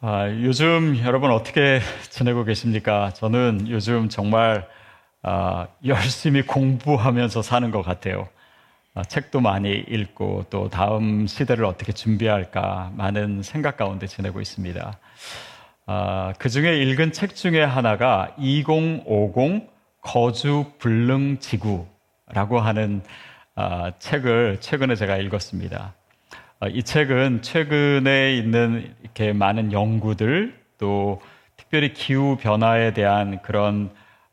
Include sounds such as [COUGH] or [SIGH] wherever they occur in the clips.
아, 요즘 여러분 어떻게 지내고 계십니까? 저는 요즘 정말 아, 열심히 공부하면서 사는 것 같아요. 아, 책도 많이 읽고 또 다음 시대를 어떻게 준비할까 많은 생각 가운데 지내고 있습니다. 아, 그 중에 읽은 책 중에 하나가 2050 거주 불능 지구라고 하는 아, 책을 최근에 제가 읽었습니다. 어, 이 책은 최근에 있는 이렇게 많은 연구들 또 특별히 기후 변화에 대한 그런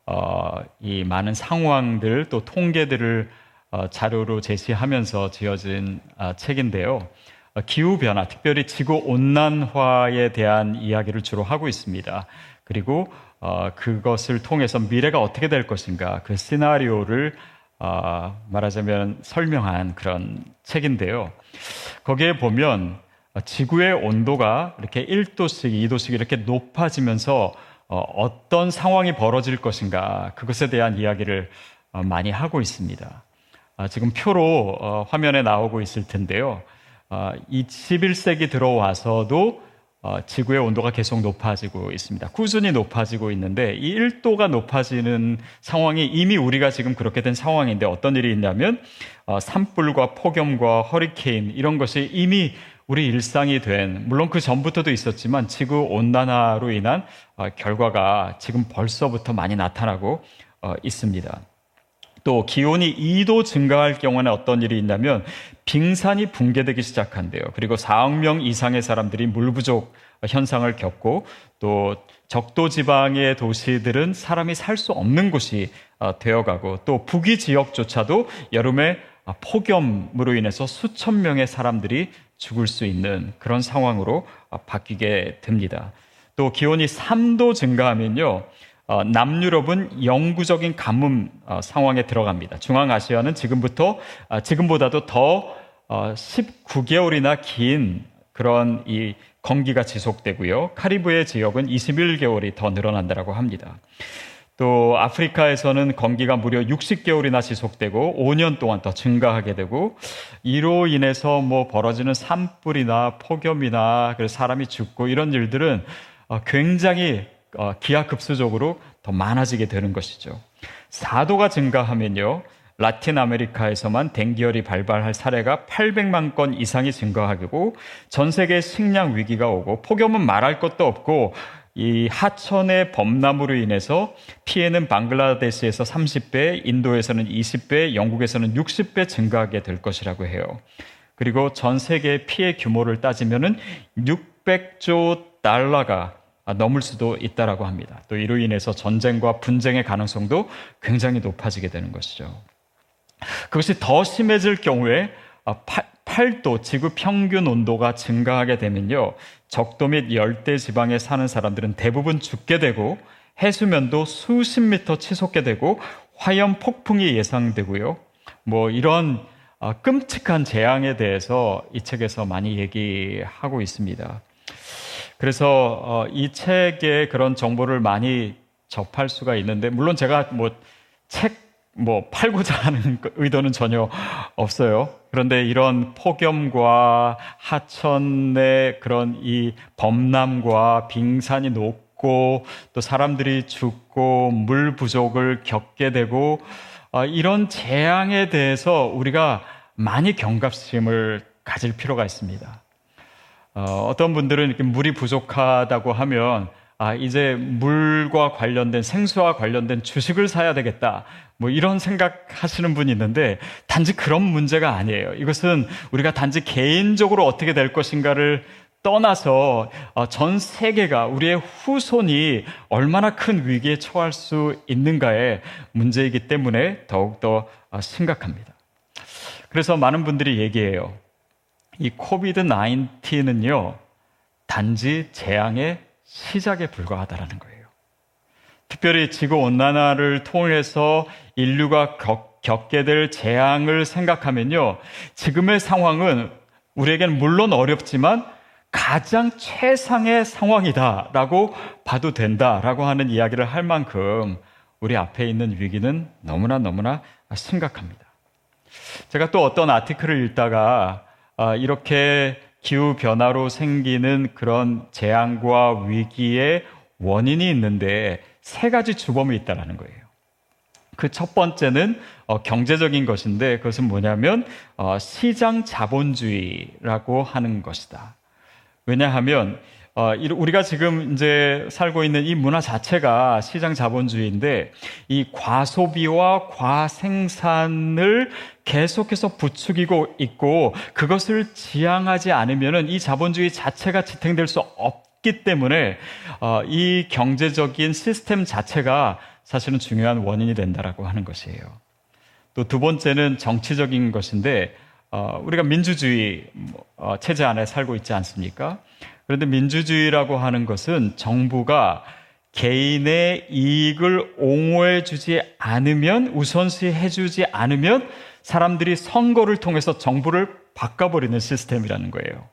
어, 이 많은 상황들 또 통계들을 어, 자료로 제시하면서 지어진 어, 책인데요. 어, 기후 변화, 특별히 지구 온난화에 대한 이야기를 주로 하고 있습니다. 그리고 어, 그것을 통해서 미래가 어떻게 될 것인가 그 시나리오를 어, 말하자면 설명한 그런 책인데요. 거기에 보면 지구의 온도가 이렇게 1도씩, 2도씩 이렇게 높아지면서 어, 떤 상황이 벌어질 것인가 그것에 대한 이야기를 어, 많이 하고 있습니다. 아, 지금 표로 어, 화면에 나오고 있을 텐데요. 어, 21세기 들어와서도 어, 지구의 온도가 계속 높아지고 있습니다. 꾸준히 높아지고 있는데 이 1도가 높아지는 상황이 이미 우리가 지금 그렇게 된 상황인데 어떤 일이 있냐면 어, 산불과 폭염과 허리케인 이런 것이 이미 우리 일상이 된 물론 그 전부터도 있었지만 지구 온난화로 인한 어, 결과가 지금 벌써부터 많이 나타나고 있습니다. 또 기온이 2도 증가할 경우에는 어떤 일이 있냐면 빙산이 붕괴되기 시작한대요. 그리고 4억 명 이상의 사람들이 물 부족 현상을 겪고 또 적도 지방의 도시들은 사람이 살 수 없는 곳이 어, 되어가고 또 북위 지역조차도 여름에 폭염으로 인해서 수천 명의 사람들이 죽을 수 있는 그런 상황으로 어, 바뀌게 됩니다. 또 기온이 3도 증가하면요. 어, 남유럽은 영구적인 가뭄 어, 상황에 들어갑니다. 중앙아시아는 지금부터 어, 지금보다도 더 19개월이나 긴 그런 이 건기가 지속되고요. 카리브해 지역은 21개월이 더 늘어난다고 합니다. 또 아프리카에서는 건기가 무려 60개월이나 지속되고 5년 동안 더 증가하게 되고 이로 인해서 뭐 벌어지는 산불이나 폭염이나 사람이 죽고 이런 일들은 굉장히 어, 기하급수적으로 더 많아지게 되는 것이죠. 4도가 증가하면요. 라틴 아메리카에서만 댕기열이 발발할 사례가 800만 건 이상이 증가하고 전 세계 식량 위기가 오고 폭염은 말할 것도 없고 이 하천의 범람으로 인해서 피해는 방글라데시에서 30배, 인도에서는 20배, 영국에서는 60배 증가하게 될 것이라고 해요. 그리고 전 세계 피해 규모를 따지면은 600조 달러가 아, 넘을 수도 있다라고 합니다. 또 이로 인해서 전쟁과 분쟁의 가능성도 굉장히 높아지게 되는 것이죠. 그것이 더 심해질 경우에 8도 아, 지구 평균 온도가 증가하게 되면요. 적도 및 열대 지방에 사는 사람들은 대부분 죽게 되고 해수면도 수십 미터 치솟게 되고 화염 폭풍이 예상되고요. 뭐 이런 아, 끔찍한 재앙에 대해서 이 책에서 많이 얘기하고 있습니다. 그래서 어, 이 책에 그런 정보를 많이 접할 수가 있는데 물론 제가 뭐책뭐 팔고자 [LAUGHS] 하는 의도는 전혀 없어요. 그런데 이런 폭염과 하천의 그런 이 범람과 빙산이 녹고 또 사람들이 죽고 물 부족을 겪게 되고 어, 이런 재앙에 대해서 우리가 많이 경각심을 가질 필요가 있습니다. 어, 떤 분들은 이렇게 물이 부족하다고 하면 아, 이제 물과 관련된 생수와 관련된 주식을 사야 되겠다. 뭐 이런 생각하시는 분이 있는데 단지 그런 문제가 아니에요. 이것은 우리가 단지 개인적으로 어떻게 될 것인가를 떠나서 어, 전 세계가 우리의 후손이 얼마나 큰 위기에 처할 수 있는가의 문제이기 때문에 더욱더 어, 심각합니다. 그래서 많은 분들이 얘기해요. 이 코비드 19은요, 단지 재앙의 시작에 불과하다라는 거예요. 특별히 지구 온난화를 통해서 인류가 겪, 겪게 될 재앙을 생각하면요, 지금의 상황은 우리에게는 물론 어렵지만 가장 최상의 상황이다라고 봐도 된다라고 하는 이야기를 할 만큼 우리 앞에 있는 위기는 너무나 너무나 심각합니다. 제가 또 어떤 아티클을 읽다가 아, 이렇게 기후 변화로 생기는 그런 재앙과 위기의 원인이 있는데 세 가지 주범이 있다라는 거예요. 그 첫 번째는 어, 경제적인 것인데 그것은 뭐냐면 어, 시장 자본주의라고 하는 것이다. 왜냐하면 어, 우리가 지금 이제 살고 있는 이 문화 자체가 시장 자본주의인데 이 과소비와 과생산을 계속해서 부추기고 있고 그것을 지향하지 않으면은 이 자본주의 자체가 지탱될 수 없기 때문에 어, 이 경제적인 시스템 자체가 사실은 중요한 원인이 된다라고 하는 것이에요. 또 두 번째는 정치적인 것인데 어, 우리가 민주주의 뭐, 체제 안에 살고 있지 않습니까? 그런데 민주주의라고 하는 것은 정부가 개인의 이익을 옹호해 주지 않으면 우선시 해 주지 않으면 사람들이 선거를 통해서 정부를 바꿔버리는 시스템이라는 거예요.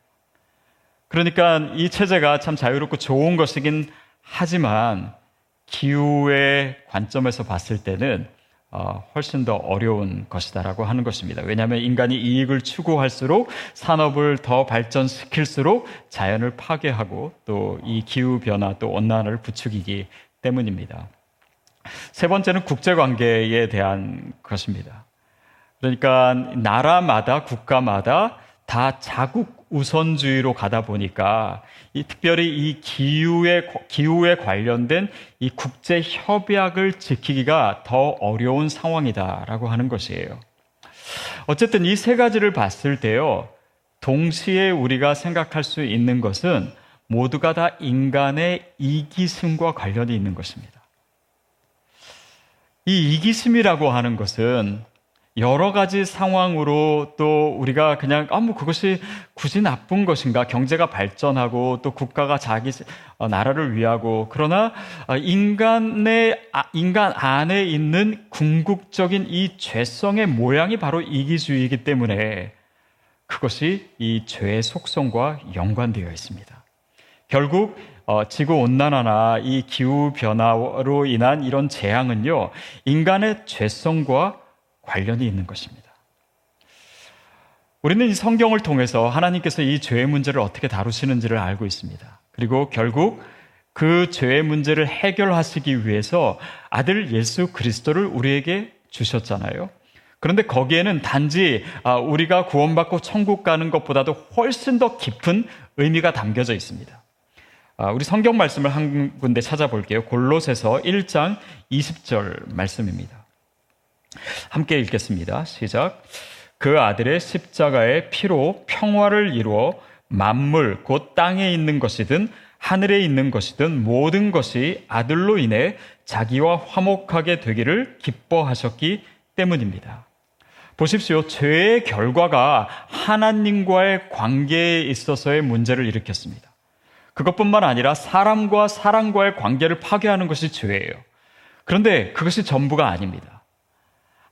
그러니까 이 체제가 참 자유롭고 좋은 것이긴 하지만 기후의 관점에서 봤을 때는 어, 훨씬 더 어려운 것이다라고 하는 것입니다. 왜냐하면 인간이 이익을 추구할수록 산업을 더 발전시킬수록 자연을 파괴하고 또 이 기후 변화 또 온난화를 부추기기 때문입니다. 세 번째는 국제 관계에 대한 것입니다. 그러니까 나라마다 국가마다 다 자국 우선주의로 가다 보니까 이 특별히 이 기후에 기후에 관련된 이 국제 협약을 지키기가 더 어려운 상황이다라고 하는 것이에요. 어쨌든 이 세 가지를 봤을 때요. 동시에 우리가 생각할 수 있는 것은 모두가 다 인간의 이기심과 관련이 있는 것입니다. 이 이기심이라고 하는 것은 여러 가지 상황으로 또 우리가 그냥 아뭐 그것이 굳이 나쁜 것인가 경제가 발전하고 또 국가가 자기 어, 나라를 위하고 그러나 어, 인간의 아, 인간 안에 있는 궁극적인 이 죄성의 모양이 바로 이기주의이기 때문에 그것이 이 죄의 속성과 연관되어 있습니다. 결국 어, 지구 온난화나 이 기후 변화로 인한 이런 재앙은요 인간의 죄성과 관련이 있는 것입니다. 우리는 이 성경을 통해서 하나님께서 이 죄의 문제를 어떻게 다루시는지를 알고 있습니다. 그리고 결국 그 죄의 문제를 해결하시기 위해서 아들 예수 그리스도를 우리에게 주셨잖아요. 그런데 거기에는 단지 아, 우리가 구원받고 천국 가는 것보다도 훨씬 더 깊은 의미가 담겨져 있습니다. 아, 우리 성경 말씀을 한 군데 찾아볼게요. 골로새서 1장 20절 말씀입니다. 함께 읽겠습니다. 시작. 그 아들의 십자가의 피로 평화를 이루어 만물, 곧 땅에 있는 것이든 하늘에 있는 것이든 모든 것이 아들로 인해 자기와 화목하게 되기를 기뻐하셨기 때문입니다. 보십시오. 죄의 결과가 하나님과의 관계에 있어서의 문제를 일으켰습니다. 그것뿐만 아니라 사람과 사람과의 관계를 파괴하는 것이 죄예요. 그런데 그것이 전부가 아닙니다.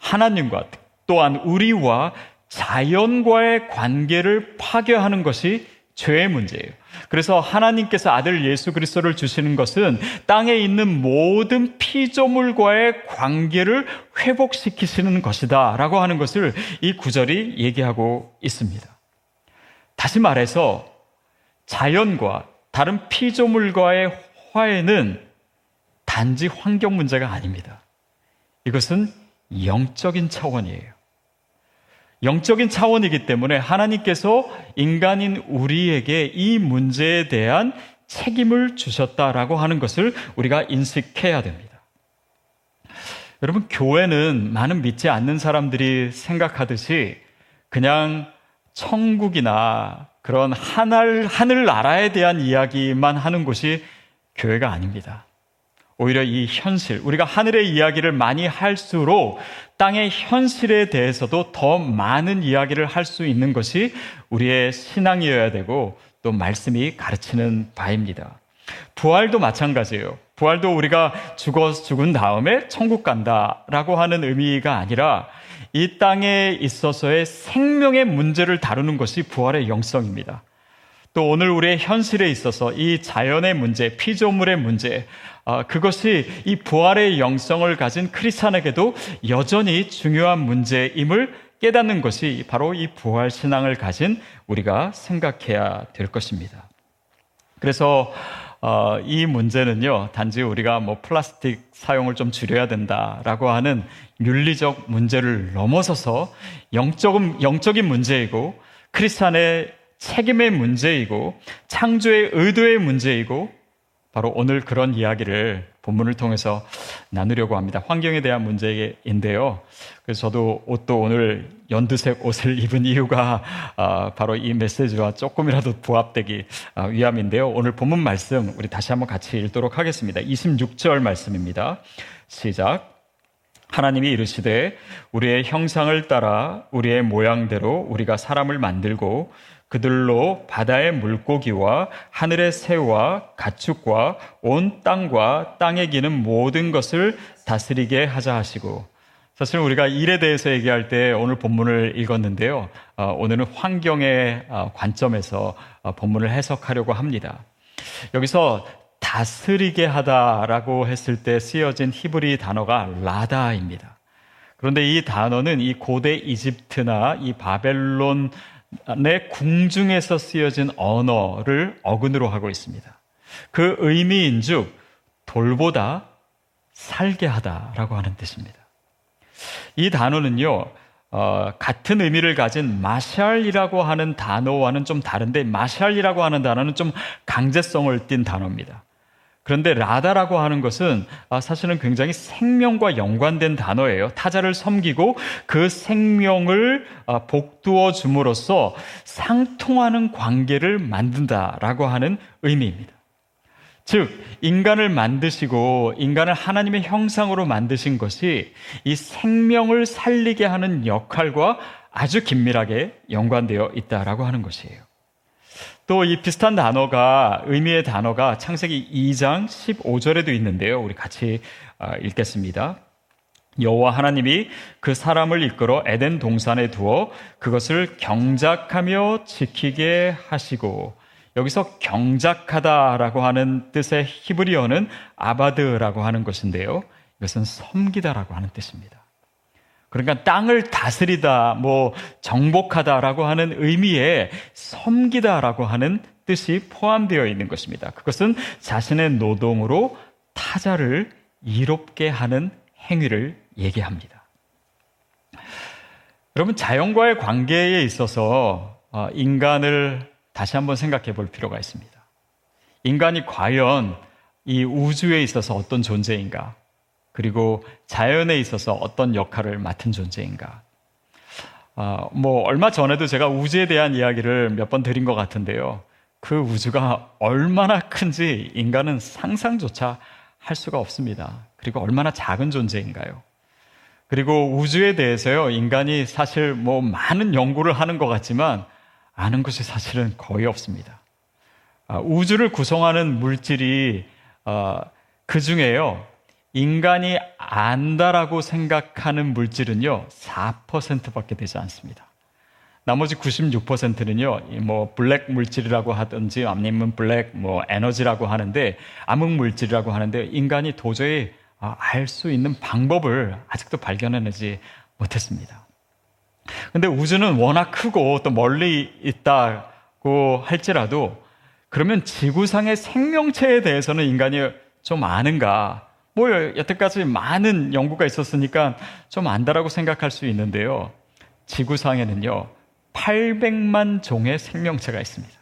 하나님과 또한 우리와 자연과의 관계를 파괴하는 것이 죄의 문제예요. 그래서 하나님께서 아들 예수 그리스도를 주시는 것은 땅에 있는 모든 피조물과의 관계를 회복시키시는 것이다 라고 하는 것을 이 구절이 얘기하고 있습니다. 다시 말해서 자연과 다른 피조물과의 화해는 단지 환경 문제가 아닙니다. 이것은 영적인 차원이에요. 영적인 차원이기 때문에 하나님께서 인간인 우리에게 이 문제에 대한 책임을 주셨다라고 하는 것을 우리가 인식해야 됩니다. 여러분, 교회는 많은 믿지 않는 사람들이 생각하듯이 그냥 천국이나 그런 하늘, 하늘나라에 대한 이야기만 하는 곳이 교회가 아닙니다. 오히려 이 현실, 우리가 하늘의 이야기를 많이 할수록 땅의 현실에 대해서도 더 많은 이야기를 할 수 있는 것이 우리의 신앙이어야 되고 또 말씀이 가르치는 바입니다. 부활도 마찬가지예요. 부활도 우리가 죽어 죽은 다음에 천국 간다라고 하는 의미가 아니라 이 땅에 있어서의 생명의 문제를 다루는 것이 부활의 영성입니다. 또 오늘 우리의 현실에 있어서 이 자연의 문제, 피조물의 문제, 아, 그것이 이 부활의 영성을 가진 크리스찬에게도 여전히 중요한 문제임을 깨닫는 것이 바로 이 부활 신앙을 가진 우리가 생각해야 될 것입니다. 그래서 어, 이 문제는요, 단지 우리가 뭐 플라스틱 사용을 좀 줄여야 된다라고 하는 윤리적 문제를 넘어서서 영적인, 영적인 문제이고, 크리스찬의 책임의 문제이고, 창조의 의도의 문제이고, 바로 오늘 그런 이야기를 본문을 통해서 나누려고 합니다. 환경에 대한 문제인데요. 그래서 저도 옷도 오늘 연두색 옷을 [LAUGHS] 입은 이유가 아, 바로 이 메시지와 조금이라도 부합되기 아, 위함인데요. 오늘 본문 말씀 우리 다시 한번 같이 읽도록 하겠습니다. 26절 말씀입니다. 시작. 하나님이 이르시되 우리의 형상을 따라 우리의 모양대로 우리가 사람을 만들고 그들로 바다의 물고기와 하늘의 새와 가축과 온 땅과 땅에 기는 모든 것을 다스리게 하자 하시고 사실 우리가 일에 대해서 얘기할 때 오늘 본문을 읽었는데요. 어, 오늘은 환경의 어, 관점에서 어, 본문을 해석하려고 합니다. 여기서 다스리게 하다라고 했을 때 쓰여진 히브리 단어가 라다입니다. 그런데 이 단어는 이 고대 이집트나 이 바벨론 내 궁중에서 쓰여진 언어를 어근으로 하고 있습니다. 그 의미인 즉 돌보다 살게 하다라고 하는 뜻입니다. 이 단어는요, 어, 같은 의미를 가진 마샬이라고 하는 단어와는 좀 다른데 마샬이라고 하는 단어는 좀 강제성을 띤 단어입니다. 그런데 라다라고 하는 것은 아, 사실은 굉장히 생명과 연관된 단어예요. 타자를 섬기고 그 생명을 아, 복두어 줌으로써 상통하는 관계를 만든다라고 하는 의미입니다. 즉, 인간을 만드시고 인간을 하나님의 형상으로 만드신 것이 이 생명을 살리게 하는 역할과 아주 긴밀하게 연관되어 있다라고 하는 것이에요. 또 이 비슷한 단어가 의미의 단어가 창세기 2장 15절에도 있는데요. 우리 같이 아, 읽겠습니다. 여호와 하나님이 그 사람을 이끌어 에덴 동산에 두어 그것을 경작하며 지키게 하시고 여기서 경작하다라고 하는 뜻의 히브리어는 아바드라고 하는 것인데요. 이것은 섬기다라고 하는 뜻입니다. 그러니까 땅을 다스리다, 뭐 정복하다라고 하는 의미에 섬기다라고 하는 뜻이 포함되어 있는 것입니다. 그것은 자신의 노동으로 타자를 이롭게 하는 행위를 얘기합니다. 여러분, 자연과의 관계에 있어서 어, 인간을 다시 한번 생각해 볼 필요가 있습니다. 인간이 과연 이 우주에 있어서 어떤 존재인가? 그리고 자연에 있어서 어떤 역할을 맡은 존재인가. 아, 뭐, 얼마 전에도 제가 우주에 대한 이야기를 몇 번 드린 것 같은데요. 그 우주가 얼마나 큰지 인간은 상상조차 할 수가 없습니다. 그리고 얼마나 작은 존재인가요? 그리고 우주에 대해서요, 인간이 사실 뭐 많은 연구를 하는 것 같지만 아는 것이 사실은 거의 없습니다. 아, 우주를 구성하는 물질이 아, 그 중에요, 인간이 안다라고 생각하는 물질은요, 4%밖에 되지 않습니다. 나머지 96%는요, 뭐, 블랙 물질이라고 하든지, 아니면 블랙 뭐, 에너지라고 하는데, 암흑 물질이라고 하는데, 인간이 도저히 아, 알수 있는 방법을 아직도 발견해내지 못했습니다. 근데 우주는 워낙 크고 또 멀리 있다고 할지라도, 그러면 지구상의 생명체에 대해서는 인간이 좀 아는가? 뭐 여태까지 많은 연구가 있었으니까 좀 안다라고 생각할 수 있는데요. 지구상에는요. 800만 종의 생명체가 있습니다.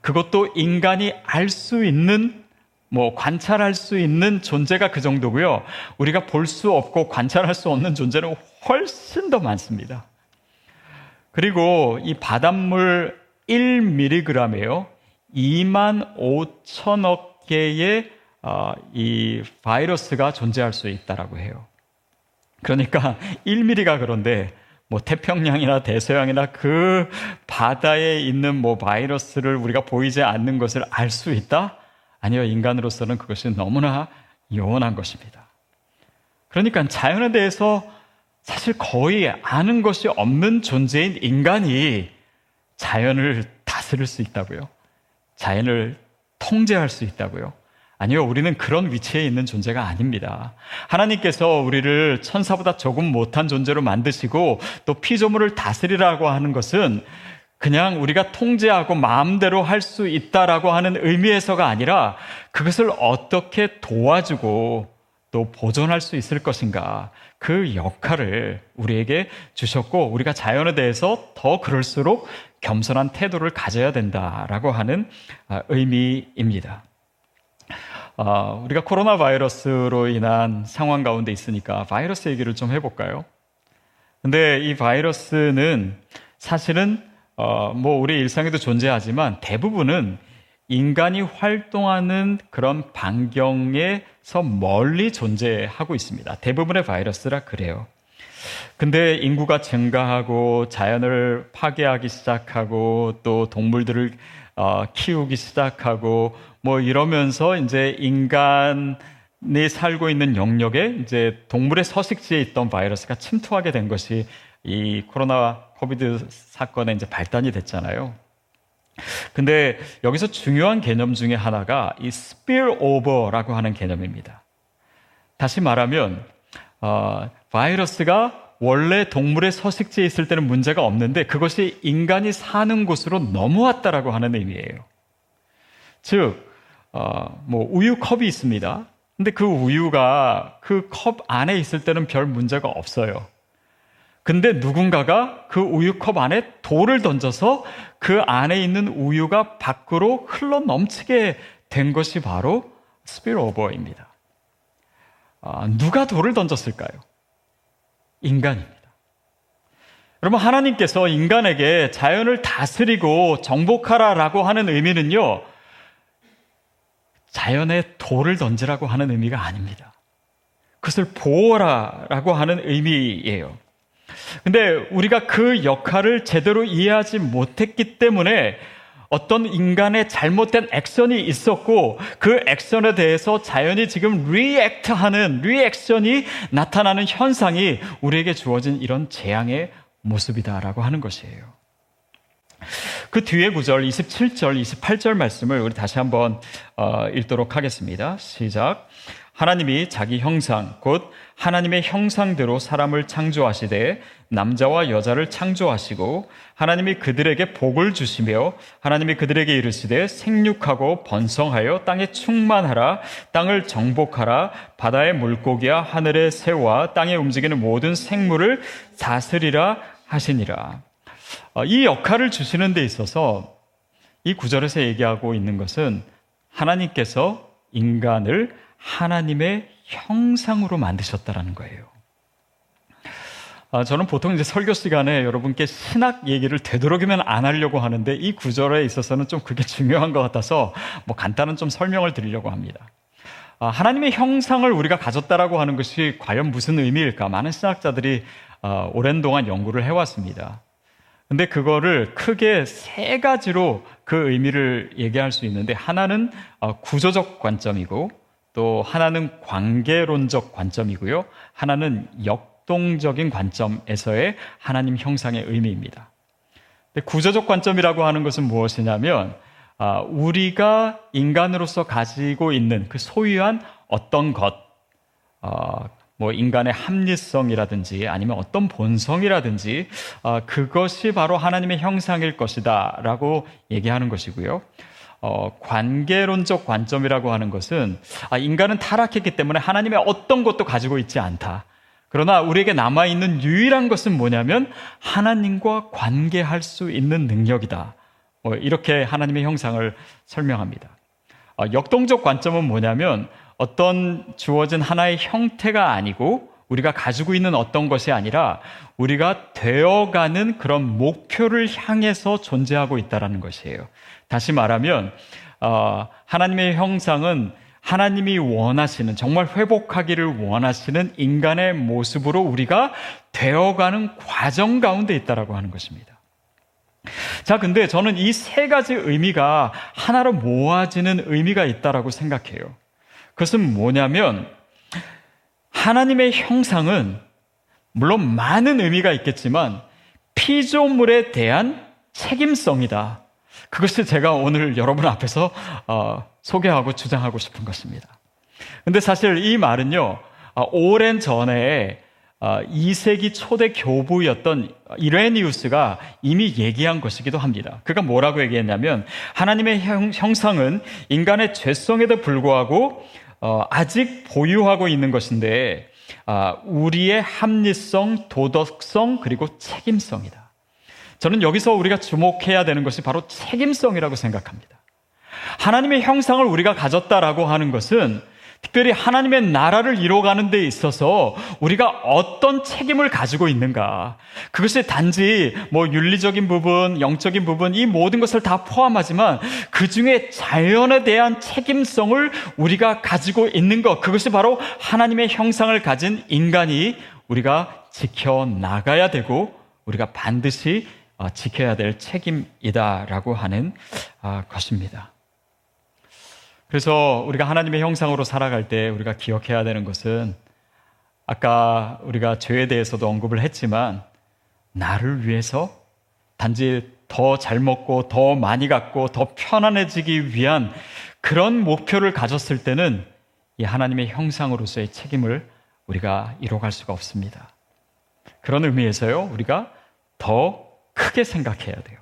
그것도 인간이 알 수 있는 뭐 관찰할 수 있는 존재가 그 정도고요. 우리가 볼 수 없고 관찰할 수 없는 존재는 훨씬 더 많습니다. 그리고 이 바닷물 1mg에요. 2만 5천억 개의 어, 이 바이러스가 존재할 수 있다라고 해요. 그러니까 [LAUGHS] 1mm가 그런데 뭐 태평양이나 대서양이나 그 바다에 있는 뭐 바이러스를 우리가 보이지 않는 것을 알 수 있다? 아니요, 인간으로서는 그것이 너무나 요원한 것입니다. 그러니까 자연에 대해서 사실 거의 아는 것이 없는 존재인 인간이 자연을 다스릴 수 있다고요. 자연을 통제할 수 있다고요. 아니요, 우리는 그런 위치에 있는 존재가 아닙니다. 하나님께서 우리를 천사보다 조금 못한 존재로 만드시고 또 피조물을 다스리라고 하는 것은 그냥 우리가 통제하고 마음대로 할 수 있다라고 하는 의미에서가 아니라 그것을 어떻게 도와주고 또 보존할 수 있을 것인가 그 역할을 우리에게 주셨고 우리가 자연에 대해서 더 그럴수록 겸손한 태도를 가져야 된다라고 하는 아, 의미입니다. 어, 우리가 코로나 바이러스로 인한 상황 가운데 있으니까 바이러스 얘기를 좀 해볼까요? 근데 이 바이러스는 사실은 어, 뭐 우리 일상에도 존재하지만 대부분은 인간이 활동하는 그런 반경에서 멀리 존재하고 있습니다. 대부분의 바이러스라 그래요. 근데 인구가 증가하고 자연을 파괴하기 시작하고 또 동물들을 어, 키우기 시작하고 뭐 이러면서 이제 인간 이 살고 있는 영역에 이제 동물의 서식지에 있던 바이러스가 침투하게 된 것이 이 코로나 코비드 사건의 이제 발단이 됐잖아요. 근데 여기서 중요한 개념 중에 하나가 이 spillover라고 하는 개념입니다. 다시 말하면 어, 바이러스가 원래 동물의 서식지에 있을 때는 문제가 없는데 그것이 인간이 사는 곳으로 넘어왔다라고 하는 의미예요. 즉 어, 뭐 우유 컵이 있습니다. 근데 그 우유가 그 컵 안에 있을 때는 별 문제가 없어요. 근데 누군가가 그 우유컵 안에 돌을 던져서 그 안에 있는 우유가 밖으로 흘러 넘치게 된 것이 바로 스피로버입니다. 아, 누가 돌을 던졌을까요? 인간입니다. 여러분, 하나님께서 인간에게 자연을 다스리고 정복하라라고 하는 의미는요, 자연에 돌을 던지라고 하는 의미가 아닙니다. 그것을 보호라라고 하는 의미예요. 근데 우리가 그 역할을 제대로 이해하지 못했기 때문에 어떤 인간의 잘못된 액션이 있었고 그 액션에 대해서 자연이 지금 리액트하는 리액션이 나타나는 현상이 우리에게 주어진 이런 재앙의 모습이다라고 하는 것이에요. 그 뒤에 구절 27절, 28절 말씀을 우리 다시 한번 어, 읽도록 하겠습니다. 시작. 하나님이 자기 형상, 곧 하나님의 형상대로 사람을 창조하시되 남자와 여자를 창조하시고 하나님이 그들에게 복을 주시며 하나님이 그들에게 이르시되 생육하고 번성하여 땅에 충만하라 땅을 정복하라 바다의 물고기와 하늘의 새와 땅에 움직이는 모든 생물을 다스리라 하시니라. 어, 이 역할을 주시는 데 있어서 이 구절에서 얘기하고 있는 것은 하나님께서 인간을 하나님의 형상으로 만드셨다라는 거예요. 아, 저는 보통 이제 설교 시간에 여러분께 신학 얘기를 되도록이면 안 하려고 하는데 이 구절에 있어서는 좀 그게 [LAUGHS] 중요한 것 같아서 뭐 간단한 좀 설명을 드리려고 합니다. 아, 하나님의 형상을 우리가 가졌다라고 하는 것이 과연 무슨 의미일까? 많은 신학자들이 아, 오랜 동안 연구를 해왔습니다. 근데 그거를 크게 세 가지로 그 의미를 얘기할 수 있는데 하나는 어, 구조적 관점이고 또 하나는 관계론적 관점이고요. 하나는 역동적인 관점에서의 하나님 형상의 의미입니다. 구조적 관점이라고 하는 것은 무엇이냐면 아, 우리가 인간으로서 가지고 있는 그 소유한 어떤 것, 어, 뭐 인간의 합리성이라든지 아니면 어떤 본성이라든지 어, 그것이 바로 하나님의 형상일 것이다라고 얘기하는 것이고요. 어, 관계론적 관점이라고 하는 것은 아, 인간은 타락했기 때문에 하나님의 어떤 것도 가지고 있지 않다. 그러나 우리에게 남아있는 유일한 것은 뭐냐면 하나님과 관계할 수 있는 능력이다. 뭐 이렇게 하나님의 형상을 설명합니다. 어, 역동적 관점은 뭐냐면 어떤 주어진 하나의 형태가 아니고 우리가 가지고 있는 어떤 것이 아니라 우리가 되어가는 그런 목표를 향해서 존재하고 있다는 것이에요. 다시 말하면 어, 하나님의 형상은 하나님이 원하시는 정말 회복하기를 원하시는 인간의 모습으로 우리가 되어가는 과정 가운데 있다라고 하는 것입니다. 자, 근데 저는 이 세 가지 의미가 하나로 모아지는 의미가 있다라고 생각해요. 그것은 뭐냐면 하나님의 형상은 물론 많은 의미가 있겠지만 피조물에 대한 책임성이다. 그것이 제가 오늘 여러분 앞에서 어, 소개하고 주장하고 싶은 것입니다. 근데 사실 이 말은요, 어, 오랜 전에 2세기 어, 초대 교부였던 이레니우스가 이미 얘기한 것이기도 합니다. 그가 뭐라고 얘기했냐면 하나님의 형, 상은 인간의 죄성에도 불구하고 어, 아직 보유하고 있는 것인데 아, 우리의 합리성, 도덕성 그리고 책임성이다. 저는 여기서 우리가 주목해야 되는 것이 바로 책임성이라고 생각합니다. 하나님의 형상을 우리가 가졌다라고 하는 것은 특별히 하나님의 나라를 이뤄가는 데 있어서 우리가 어떤 책임을 가지고 있는가. 그것이 단지 뭐 윤리적인 부분, 영적인 부분, 이 모든 것을 다 포함하지만 그 중에 자연에 대한 책임성을 우리가 가지고 있는 것. 그것이 바로 하나님의 형상을 가진 인간이 우리가 지켜나가야 되고 우리가 반드시 어, 지켜야 될 책임이다라고 하는 아, 것입니다. 그래서 우리가 하나님의 형상으로 살아갈 때 우리가 기억해야 되는 것은 아까 우리가 죄에 대해서도 언급을 했지만 나를 위해서 단지 더 잘 먹고 더 많이 갖고 더 편안해지기 위한 그런 목표를 가졌을 때는 이 하나님의 형상으로서의 책임을 우리가 이뤄갈 수가 없습니다. 그런 의미에서요, 우리가 더 크게 생각해야 돼요.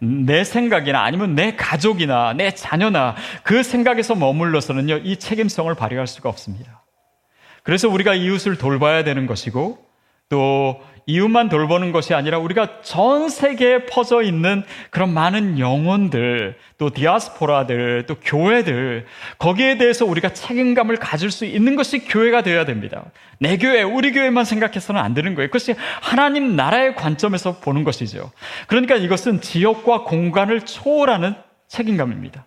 내 생각이나 아니면 내 가족이나 내 자녀나 그 생각에서 머물러서는요, 이 책임성을 발휘할 수가 없습니다. 그래서 우리가 이웃을 돌봐야 되는 것이고, 또 이웃만 돌보는 것이 아니라 우리가 전 세계에 퍼져 있는 그런 많은 영혼들, 또 디아스포라들, 또 교회들, 거기에 대해서 우리가 책임감을 가질 수 있는 것이 교회가 되어야 됩니다. 내 교회, 우리 교회만 생각해서는 안 되는 거예요. 그것이 하나님 나라의 관점에서 보는 것이죠. 그러니까 이것은 지역과 공간을 초월하는 책임감입니다.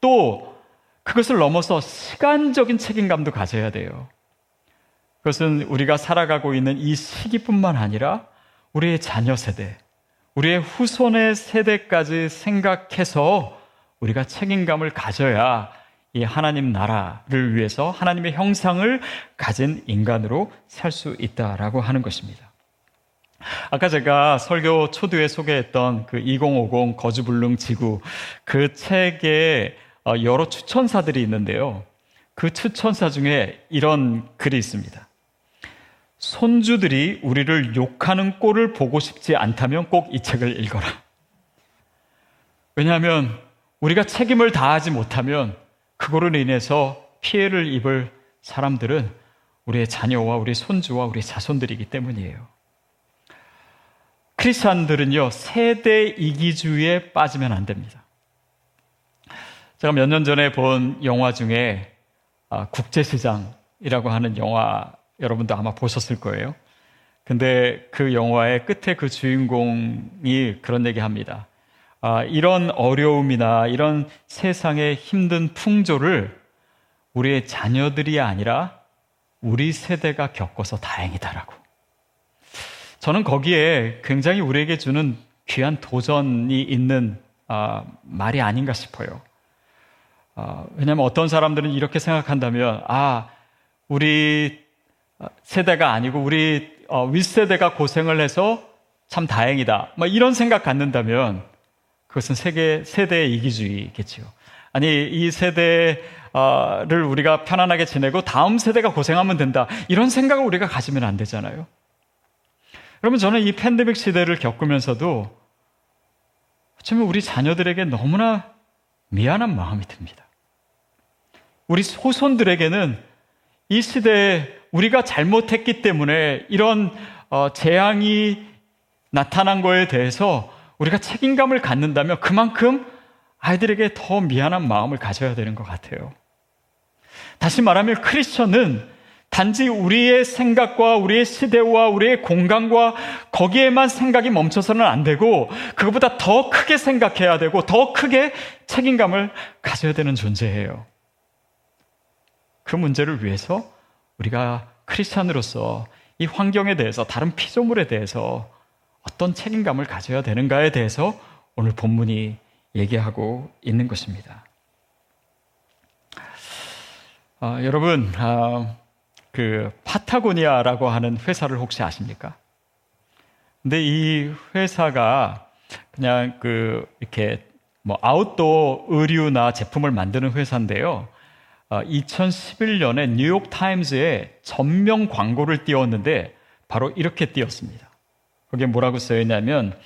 또 그것을 넘어서 시간적인 책임감도 가져야 돼요. 그것은 우리가 살아가고 있는 이 시기뿐만 아니라 우리의 자녀 세대, 우리의 후손의 세대까지 생각해서 우리가 책임감을 가져야 이 하나님 나라를 위해서 하나님의 형상을 가진 인간으로 살 수 있다라고 하는 것입니다. 아까 제가 설교 초두에 소개했던 그 2050 거주불능 지구 그 책에 어, 여러 추천사들이 있는데요. 그 추천사 중에 이런 글이 있습니다. 손주들이 우리를 욕하는 꼴을 보고 싶지 않다면 꼭 이 책을 읽어라. 왜냐하면 우리가 책임을 다하지 못하면 그거로 인해서 피해를 입을 사람들은 우리의 자녀와 우리 손주와 우리 자손들이기 때문이에요. 크리스찬들은요, 세대 이기주의에 빠지면 안 됩니다. 제가 몇 년 전에 본 영화 중에 아, 국제시장이라고 하는 영화 여러분도 아마 보셨을 거예요. 근데 그 영화의 끝에 그 주인공이 그런 얘기 합니다. 아, 이런 어려움이나 이런 세상의 힘든 풍조를 우리의 자녀들이 아니라 우리 세대가 겪어서 다행이다라고. 저는 거기에 굉장히 우리에게 주는 귀한 도전이 있는 아, 말이 아닌가 싶어요. 아, 왜냐하면 어떤 사람들은 이렇게 생각한다면, 아, 우리 세대가 아니고 우리 어, 윗세대가 고생을 해서 참 다행이다. 뭐 이런 생각 갖는다면 그것은 세계 세대의 이기주의겠지요. 아니 이 세대를 우리가 편안하게 지내고 다음 세대가 고생하면 된다. 이런 생각을 우리가 가지면 안 되잖아요. 여러분 저는 이 팬데믹 시대를 겪으면서도 어쩌면 우리 자녀들에게 너무나 미안한 마음이 듭니다. 우리 후손들에게는 이 시대에 우리가 잘못했기 때문에 이런 어, 재앙이 나타난 거에 대해서 우리가 책임감을 갖는다면 그만큼 아이들에게 더 미안한 마음을 가져야 되는 것 같아요. 다시 말하면 크리스천은 단지 우리의 생각과 우리의 시대와 우리의 공간과 거기에만 생각이 멈춰서는 안 되고 그것보다 더 크게 생각해야 되고 더 크게 책임감을 가져야 되는 존재예요. 그 문제를 위해서 우리가 크리스찬으로서 이 환경에 대해서 다른 피조물에 대해서 어떤 책임감을 가져야 되는가에 대해서 오늘 본문이 얘기하고 있는 것입니다. 아, 여러분, 아, 그 파타고니아라고 하는 회사를 혹시 아십니까? 근데 이 회사가 그냥 그 이렇게 뭐 아웃도어 의류나 제품을 만드는 회사인데요. 2011년에 어, 뉴욕 타임즈에 전명 광고를 띄웠는데 바로 이렇게 띄웠습니다. 거기에 뭐라고 쓰여 있냐면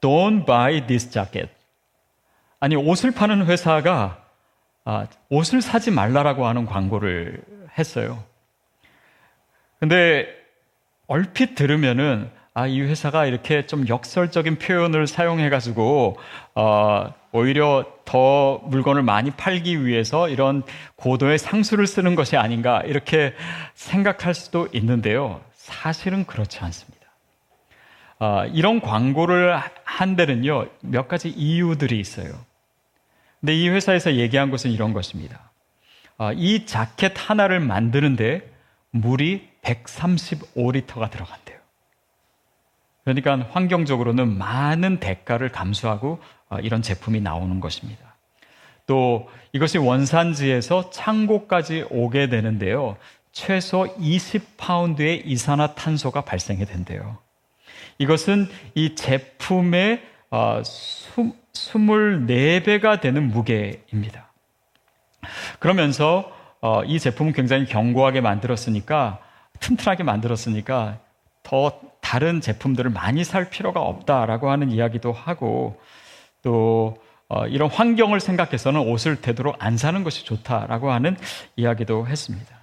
Don't buy this jacket. 아니 옷을 파는 회사가 아, 옷을 사지 말라라고 하는 광고를 했어요. 근데 얼핏 들으면은 아, 이 회사가 이렇게 좀 역설적인 표현을 사용해가지고, 어, 오히려 더 물건을 많이 팔기 위해서 이런 고도의 상수를 쓰는 것이 아닌가, 이렇게 생각할 수도 있는데요. 사실은 그렇지 않습니다. 어, 이런 광고를 한 데는요, 몇 가지 이유들이 있어요. 근데 이 회사에서 얘기한 것은 이런 것입니다. 어, 이 자켓 하나를 만드는데 물이 135리터가 들어간대요. 그러니까 환경적으로는 많은 대가를 감수하고 어, 이런 제품이 나오는 것입니다. 또 이것이 원산지에서 창고까지 오게 되는데요. 최소 20파운드의 이산화 탄소가 발생이 된대요. 이것은 이 제품의 24배가 어, 되는 무게입니다. 그러면서 어, 이 제품은 굉장히 견고하게 만들었으니까 튼튼하게 만들었으니까 더 다른 제품들을 많이 살 필요가 없다라고 하는 이야기도 하고 또 어, 이런 환경을 생각해서는 옷을 되도록 안 사는 것이 좋다라고 하는 이야기도 했습니다.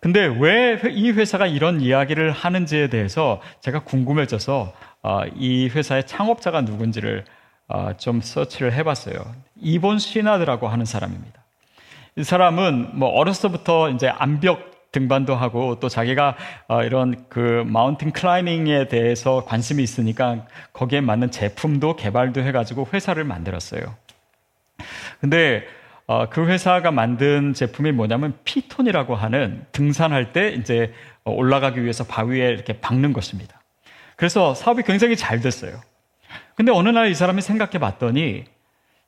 근데 왜 이 회사가 이런 이야기를 하는지에 대해서 제가 궁금해져서 어, 이 회사의 창업자가 누군지를 어, 좀 서치를 해봤어요. 이본 시나드라고 하는 사람입니다. 이 사람은 뭐 어렸서부터 이제 암벽 등반도 하고 또 자기가 어, 이런 그 마운틴 클라이밍에 대해서 관심이 있으니까 거기에 맞는 제품도 개발도 해가지고 회사를 만들었어요. 근데 어, 그 회사가 만든 제품이 뭐냐면 피톤이라고 하는 등산할 때 이제 올라가기 위해서 바위에 이렇게 박는 것입니다. 그래서 사업이 굉장히 잘 됐어요. 근데 어느 날 이 사람이 생각해 봤더니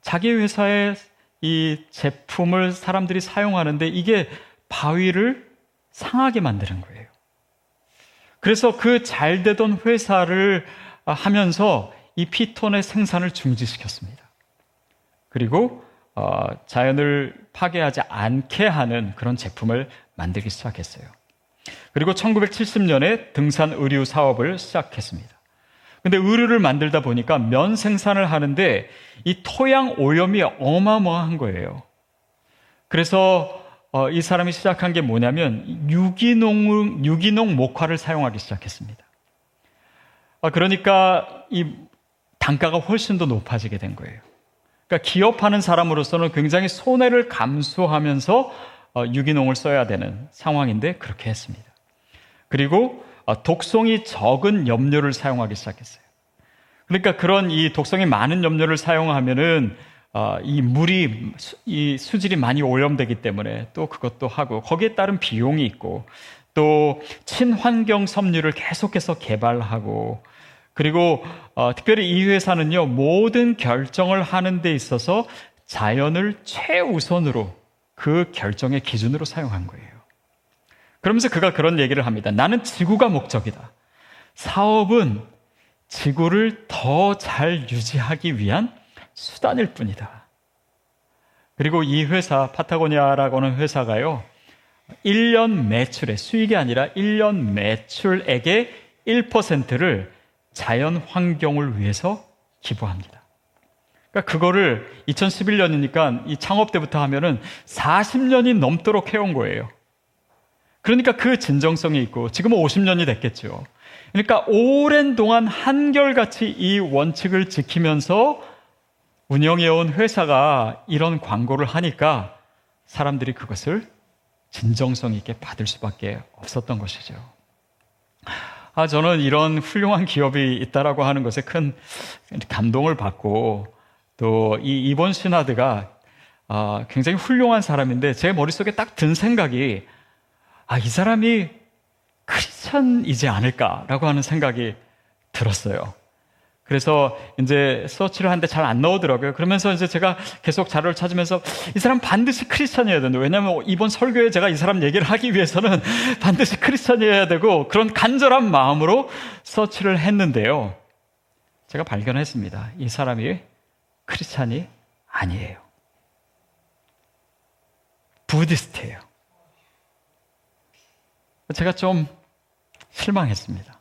자기 회사의 이 제품을 사람들이 사용하는데 이게 바위를 상하게 만드는 거예요. 그래서 그 잘 되던 회사를 하면서 이 피톤의 생산을 중지시켰습니다. 그리고 어, 자연을 파괴하지 않게 하는 그런 제품을 만들기 시작했어요. 그리고 1970년에 등산 의류 사업을 시작했습니다. 근데 의류를 만들다 보니까 면 생산을 하는데 이 토양 오염이 어마어마한 거예요. 그래서 어, 이 사람이 시작한 게 뭐냐면 유기농 유기농 목화를 사용하기 시작했습니다. 아, 그러니까 이 단가가 훨씬 더 높아지게 된 거예요. 그러니까 기업하는 사람으로서는 굉장히 손해를 감수하면서 어, 유기농을 써야 되는 상황인데 그렇게 했습니다. 그리고 어, 독성이 적은 염료를 사용하기 시작했어요. 그러니까 그런 이 독성이 많은 염료를 사용하면은 어, 이 물이 이 수질이 많이 오염되기 때문에 또 그것도 하고 거기에 따른 비용이 있고 또 친환경 섬유를 계속해서 개발하고 그리고 어, 특별히 이 회사는요 모든 결정을 하는 데 있어서 자연을 최우선으로 그 결정의 기준으로 사용한 거예요. 그러면서 그가 그런 얘기를 합니다. 나는 지구가 목적이다. 사업은 지구를 더 잘 유지하기 위한 수단일 뿐이다. 그리고 이 회사, 파타고니아라고 하는 회사가요, 1년 매출의 수익이 아니라 1년 매출액의 1%를 자연 환경을 위해서 기부합니다. 그러니까 그거를 2011년이니까 이 창업 때부터 하면은 40년이 넘도록 해온 거예요. 그러니까 그 진정성이 있고 지금은 50년이 됐겠죠. 그러니까 오랜 동안 한결같이 이 원칙을 지키면서 운영해온 회사가 이런 광고를 하니까 사람들이 그것을 진정성 있게 받을 수밖에 없었던 것이죠. 아, 저는 이런 훌륭한 기업이 있다라고 하는 것에 큰 감동을 받고 또 이 이번 시나드가 아, 굉장히 훌륭한 사람인데 제 머릿속에 딱 든 생각이 아, 이 사람이 크리스천이지 않을까라고 하는 생각이 들었어요. 그래서 이제 서치를 하는데 잘 안 나오더라고요. 그러면서 이제 제가 계속 자료를 찾으면서 이 사람 반드시 크리스천이어야 된다. 왜냐하면 이번 설교에 제가 이 사람 얘기를 하기 위해서는 [LAUGHS] 반드시 크리스천이어야 되고 그런 간절한 마음으로 서치를 했는데요. 제가 발견했습니다. 이 사람이 크리스찬이 아니에요. 부디스트예요. 제가 좀 실망했습니다.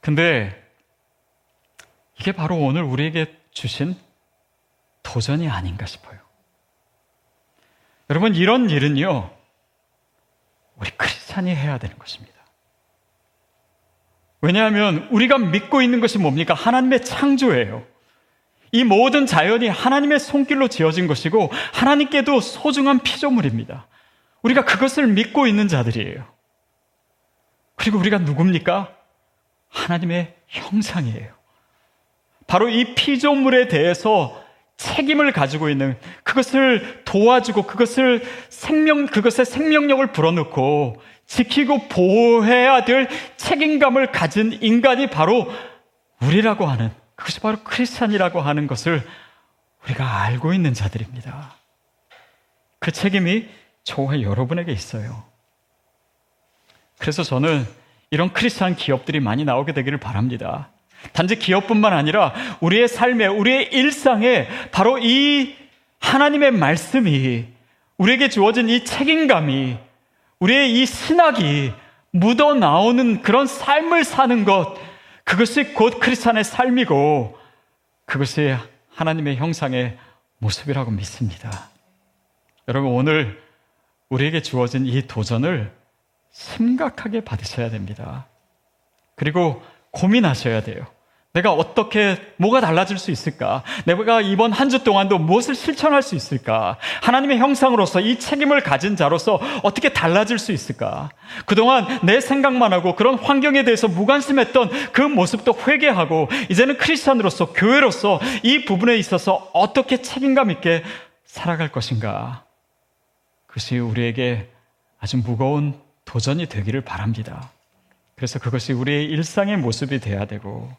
근데 이게 바로 오늘 우리에게 주신 도전이 아닌가 싶어요. 여러분, 이런 일은요, 우리 크리스찬이 해야 되는 것입니다. 왜냐하면 우리가 믿고 있는 것이 뭡니까? 하나님의 창조예요. 이 모든 자연이 하나님의 손길로 지어진 것이고 하나님께도 소중한 피조물입니다. 우리가 그것을 믿고 있는 자들이에요. 그리고 우리가 누굽니까? 하나님의 형상이에요. 바로 이 피조물에 대해서 책임을 가지고 있는 그것을 도와주고 그것을 생명 그것의 생명력을 불어넣고 지키고 보호해야 될 책임감을 가진 인간이 바로 우리라고 하는 그것이 바로 크리스찬이라고 하는 것을 우리가 알고 있는 자들입니다. 그 책임이 저와 여러분에게 있어요. 그래서 저는 이런 크리스찬 기업들이 많이 나오게 되기를 바랍니다. 단지 기업뿐만 아니라 우리의 삶에, 우리의 일상에 바로 이 하나님의 말씀이 우리에게 주어진 이 책임감이 우리의 이 신학이 묻어 나오는 그런 삶을 사는 것, 그것이 곧 크리스찬의 삶이고 그것이 하나님의 형상의 모습이라고 믿습니다. 여러분, 오늘 우리에게 주어진 이 도전을 심각하게 받으셔야 됩니다. 그리고 고민하셔야 돼요. 내가 어떻게, 뭐가 달라질 수 있을까? 내가 이번 한 주 동안도 무엇을 실천할 수 있을까? 하나님의 형상으로서 이 책임을 가진 자로서 어떻게 달라질 수 있을까? 그동안 내 생각만 하고 그런 환경에 대해서 무관심했던 그 모습도 회개하고 이제는 크리스찬으로서 교회로서 이 부분에 있어서 어떻게 책임감 있게 살아갈 것인가? 그것이 우리에게 아주 무거운 도전이 되기를 바랍니다. 그래서 그것이 우리의 일상의 모습이 돼야 되고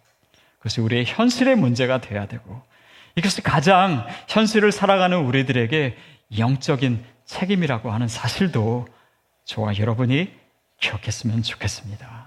그것이 우리의 현실의 문제가 돼야 되고 이것이 가장 현실을 살아가는 우리들에게 영적인 책임이라고 하는 사실도 저와 여러분이 기억했으면 좋겠습니다.